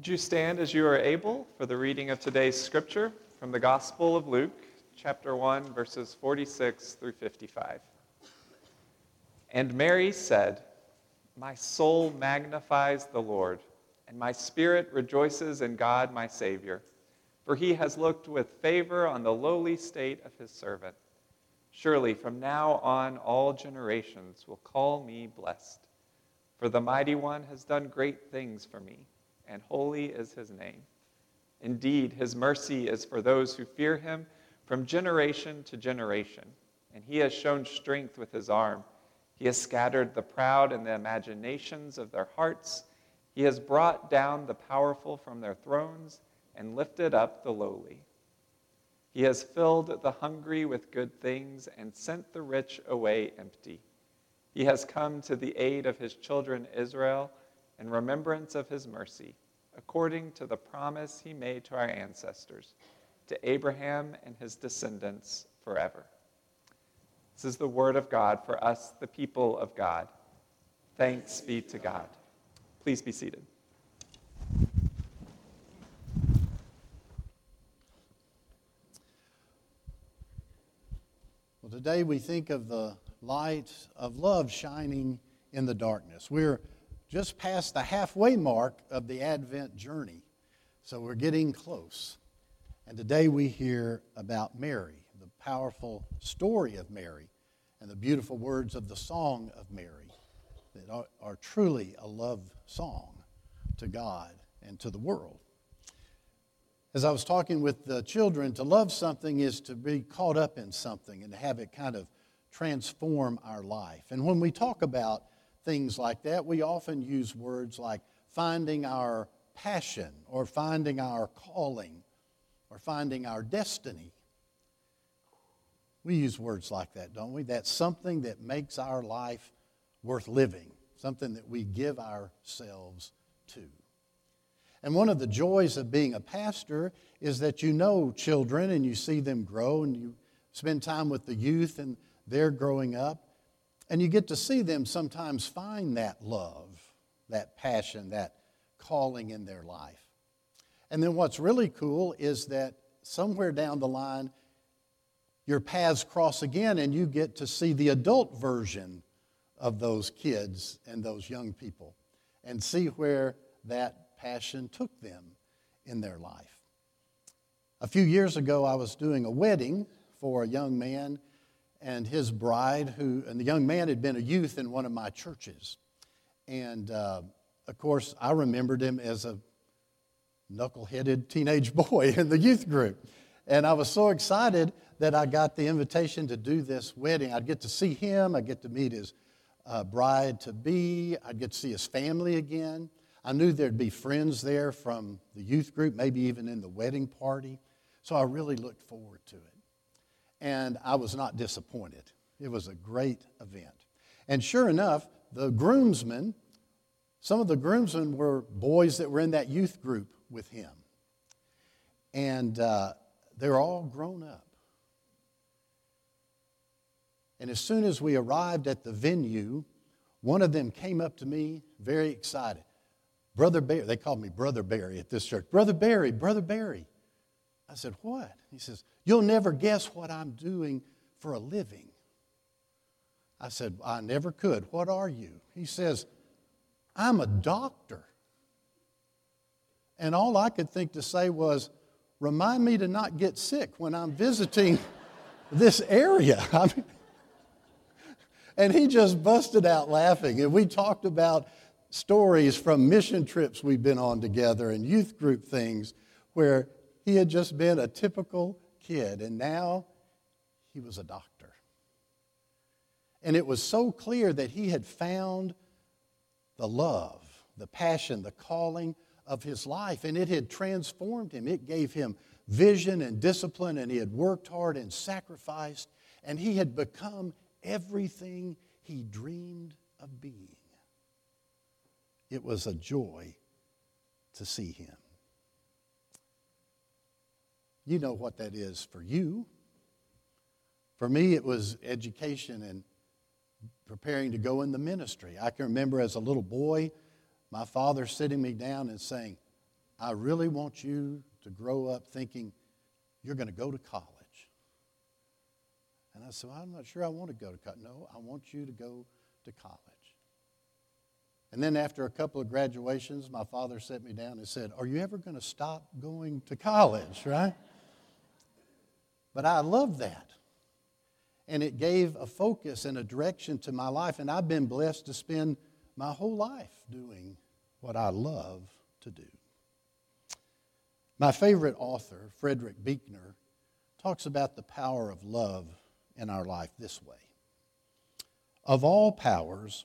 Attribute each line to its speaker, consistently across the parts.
Speaker 1: Would you stand as you are able for the reading of today's scripture from the Gospel of Luke, chapter 1, verses 46 through 55? And Mary said, My soul magnifies the Lord, and my spirit rejoices in God my Savior, for he has looked with favor on the lowly state of his servant. Surely from now on all generations will call me blessed. For the mighty one has done great things for me, and holy is his name. Indeed, his mercy is for those who fear him from generation to generation, and he has shown strength with his arm. He has scattered the proud in the imaginations of their hearts. He has brought down the powerful from their thrones and lifted up the lowly. He has filled the hungry with good things and sent the rich away empty. He has come to the aid of his children Israel in remembrance of his mercy, according to the promise he made to our ancestors, to Abraham and his descendants forever. This is the word of God for us, the people of God. Thanks be to God. Please be seated.
Speaker 2: Well, today we think of the light of love shining in the darkness. We're just past the halfway mark of the Advent journey, so we're getting close. And today we hear about Mary, the powerful story of Mary, and the beautiful words of the Song of Mary that are, are truly a love song to God and to the world. As I was talking with the children, to love something is to be caught up in something and to have it kind of transform our life. And when we talk about things like that, we often use words like finding our passion or finding our calling or finding our destiny. We use words like that, don't we? That's something that makes our life worth living, something that we give ourselves to. And one of the joys of being a pastor is that you know children and you see them grow and you spend time with the youth and they're growing up. And you get to see them sometimes find that love, that passion, that calling in their life. And then what's really cool is that somewhere down the line, your paths cross again and you get to see the adult version of those kids and those young people and see where that passion took them in their life. A few years ago, I was doing a wedding for a young man and his bride, who, and the young man had been a youth in one of my churches. And uh, of course, I remembered him as a knuckle-headed teenage boy in the youth group. And I was so excited that I got the invitation to do this wedding. I'd get to see him, I'd get to meet his uh, bride to be, I'd get to see his family again. I knew there'd be friends there from the youth group, maybe even in the wedding party. So I really looked forward to it and I was not disappointed. It was a great event. And sure enough, the groomsmen, some of the groomsmen were boys that were in that youth group with him. And uh, they're all grown up. And as soon as we arrived at the venue, one of them came up to me very excited. Brother Barry, they called me Brother Barry at this church. Brother Barry, Brother Barry. I said, What? He says, You'll never guess what I'm doing for a living. I said, I never could. What are you? He says, I'm a doctor. And all I could think to say was, Remind me to not get sick when I'm visiting this area. I mean, and he just busted out laughing. And we talked about stories from mission trips we've been on together and youth group things where he had just been a typical kid, and now he was a doctor. And it was so clear that he had found the love, the passion, the calling of his life, and it had transformed him. It gave him vision and discipline, and he had worked hard and sacrificed, and he had become everything he dreamed of being. It was a joy to see him. You know what that is for you. For me, it was education and preparing to go in the ministry. I can remember as a little boy, my father sitting me down and saying, I really want you to grow up thinking you're going to go to college. And I said, well, I'm not sure I want to go to college. No, I want you to go to college. And then after a couple of graduations, my father set me down and said, Are you ever going to stop going to college, right? But I love that. And it gave a focus and a direction to my life. And I've been blessed to spend my whole life doing what I love to do. My favorite author, Frederick Buechner, talks about the power of love in our life this way Of all powers,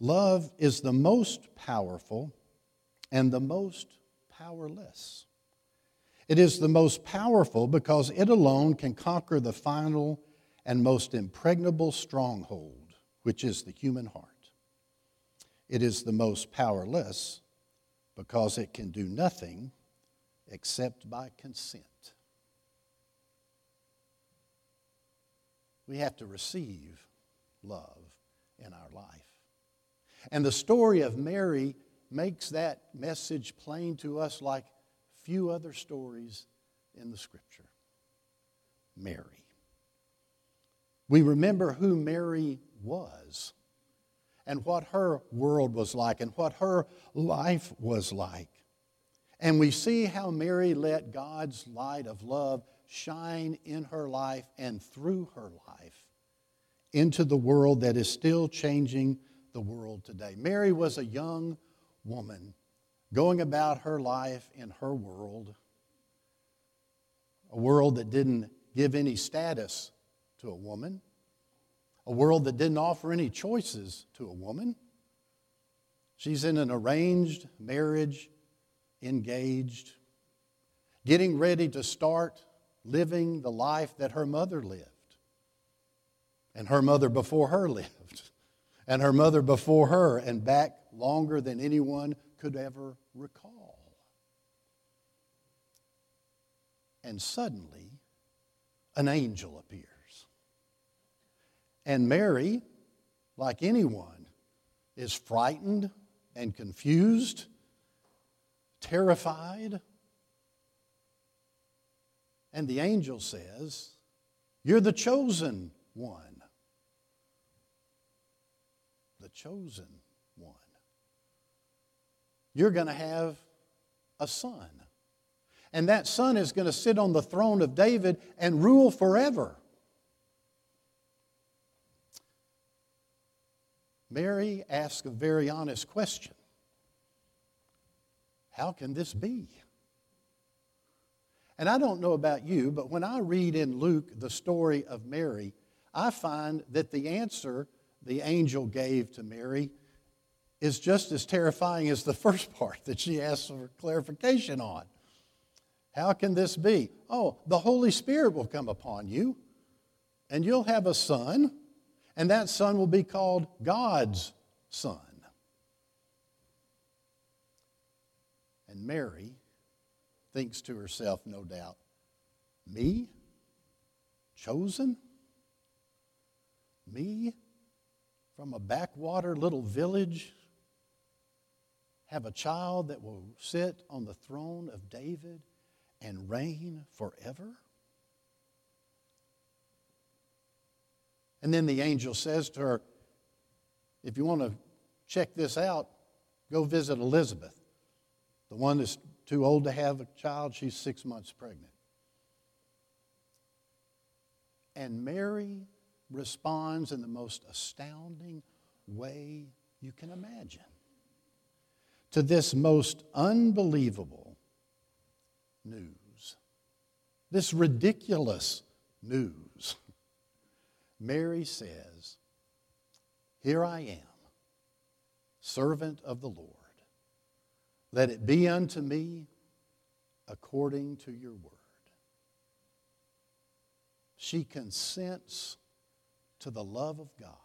Speaker 2: love is the most powerful and the most powerless. It is the most powerful because it alone can conquer the final and most impregnable stronghold, which is the human heart. It is the most powerless because it can do nothing except by consent. We have to receive love in our life. And the story of Mary makes that message plain to us like few other stories in the scripture. Mary. We remember who Mary was and what her world was like and what her life was like. And we see how Mary let God's light of love shine in her life and through her life into the world that is still changing the world today. Mary was a young woman going about her life in her world, a world that didn't give any status to a woman, a world that didn't offer any choices to a woman. She's in an arranged marriage, engaged, getting ready to start living the life that her mother lived, and her mother before her lived, and her mother before her, and back longer than anyone could ever recall. And suddenly, an angel appears. And Mary, like anyone, is frightened and confused, terrified. And the angel says, You're the chosen one. The chosen. You're going to have a son. And that son is going to sit on the throne of David and rule forever. Mary asked a very honest question How can this be? And I don't know about you, but when I read in Luke the story of Mary, I find that the answer the angel gave to Mary is just as terrifying as the first part that she asked for clarification on. How can this be? Oh, the Holy Spirit will come upon you, and you'll have a son and that son will be called God's son. And Mary thinks to herself, no doubt, me? Chosen? Me? From a backwater little village? Have a child that will sit on the throne of David and reign forever? And then the angel says to her, If you want to check this out, go visit Elizabeth. The one that's too old to have a child, she's six months pregnant. And Mary responds in the most astounding way you can imagine to this most unbelievable news, this ridiculous news. Mary says, Here I am, servant of the Lord. Let it be unto me according to your word. She consents to the love of God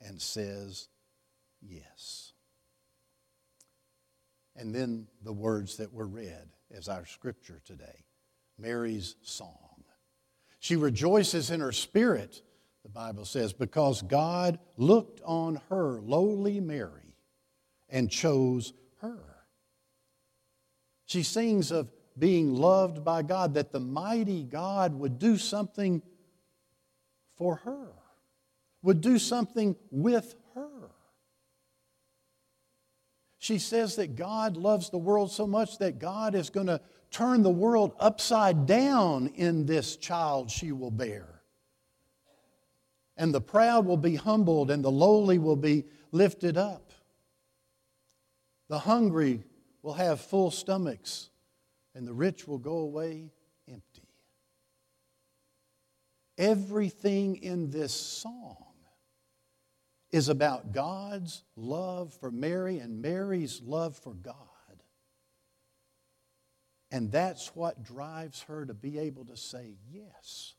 Speaker 2: and says, Yes. And then the words that were read as our scripture today Mary's song. She rejoices in her spirit the Bible says, because God looked on her, lowly Mary, and chose her. She sings of being loved by God, that the mighty God would do something for her, would do something with her. She says that God loves the world so much that God is going to turn the world upside down in this child she will bear. And the proud will be humbled, and the lowly will be lifted up. The hungry will have full stomachs, and the rich will go away empty. Everything in this song is about God's love for Mary and Mary's love for God. And that's what drives her to be able to say yes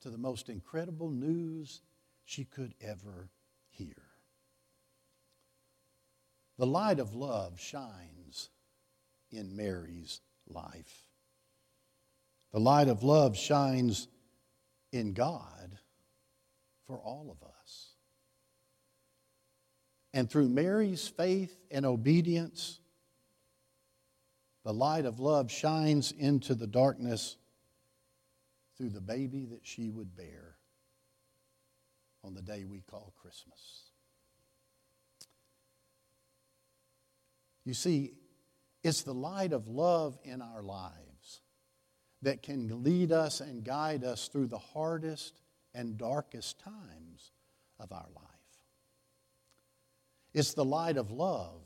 Speaker 2: to the most incredible news she could ever hear. The light of love shines in Mary's life. The light of love shines in God for all of us. And through Mary's faith and obedience, the light of love shines into the darkness through the baby that she would bear on the day we call Christmas. You see, it's the light of love in our lives that can lead us and guide us through the hardest and darkest times of our life. It's the light of love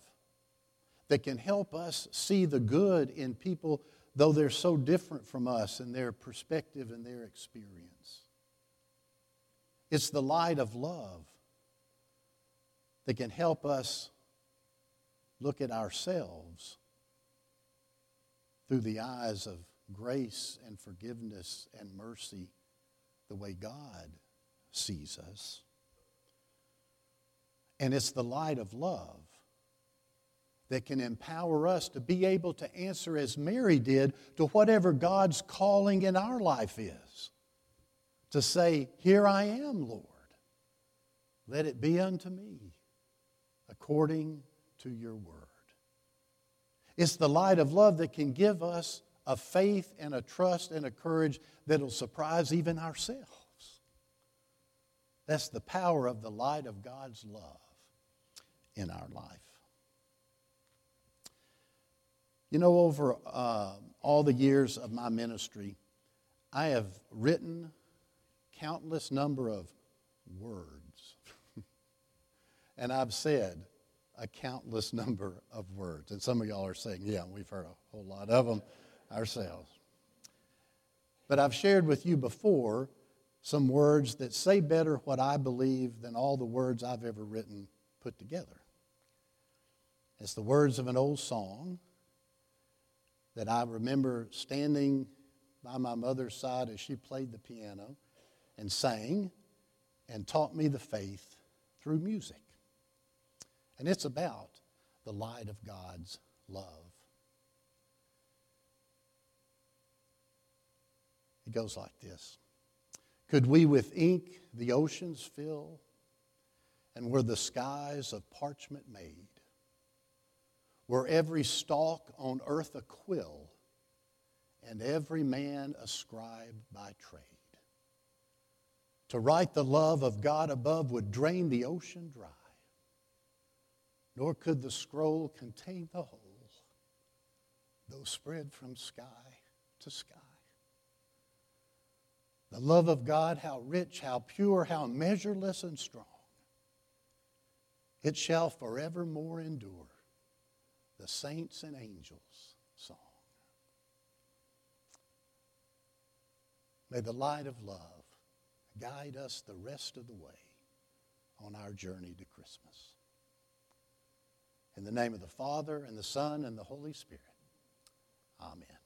Speaker 2: that can help us see the good in people, though they're so different from us in their perspective and their experience. It's the light of love that can help us look at ourselves through the eyes of grace and forgiveness and mercy the way God sees us. And it's the light of love that can empower us to be able to answer as Mary did to whatever God's calling in our life is. To say, Here I am, Lord. Let it be unto me according to your word. It's the light of love that can give us a faith and a trust and a courage that'll surprise even ourselves. That's the power of the light of God's love in our life. You know, over uh, all the years of my ministry, I have written countless number of words. and I've said a countless number of words. And some of y'all are saying, yeah, we've heard a whole lot of them ourselves. But I've shared with you before some words that say better what I believe than all the words I've ever written put together. It's the words of an old song that I remember standing by my mother's side as she played the piano and sang and taught me the faith through music. And it's about the light of God's love. It goes like this Could we with ink the oceans fill, and were the skies of parchment made? were every stalk on earth a quill, and every man a scribe by trade. To write the love of God above would drain the ocean dry, nor could the scroll contain the whole, though spread from sky to sky. The love of God, how rich, how pure, how measureless and strong, it shall forevermore endure the saints and angels song. May the light of love guide us the rest of the way on our journey to Christmas. In the name of the Father, and the Son, and the Holy Spirit. Amen.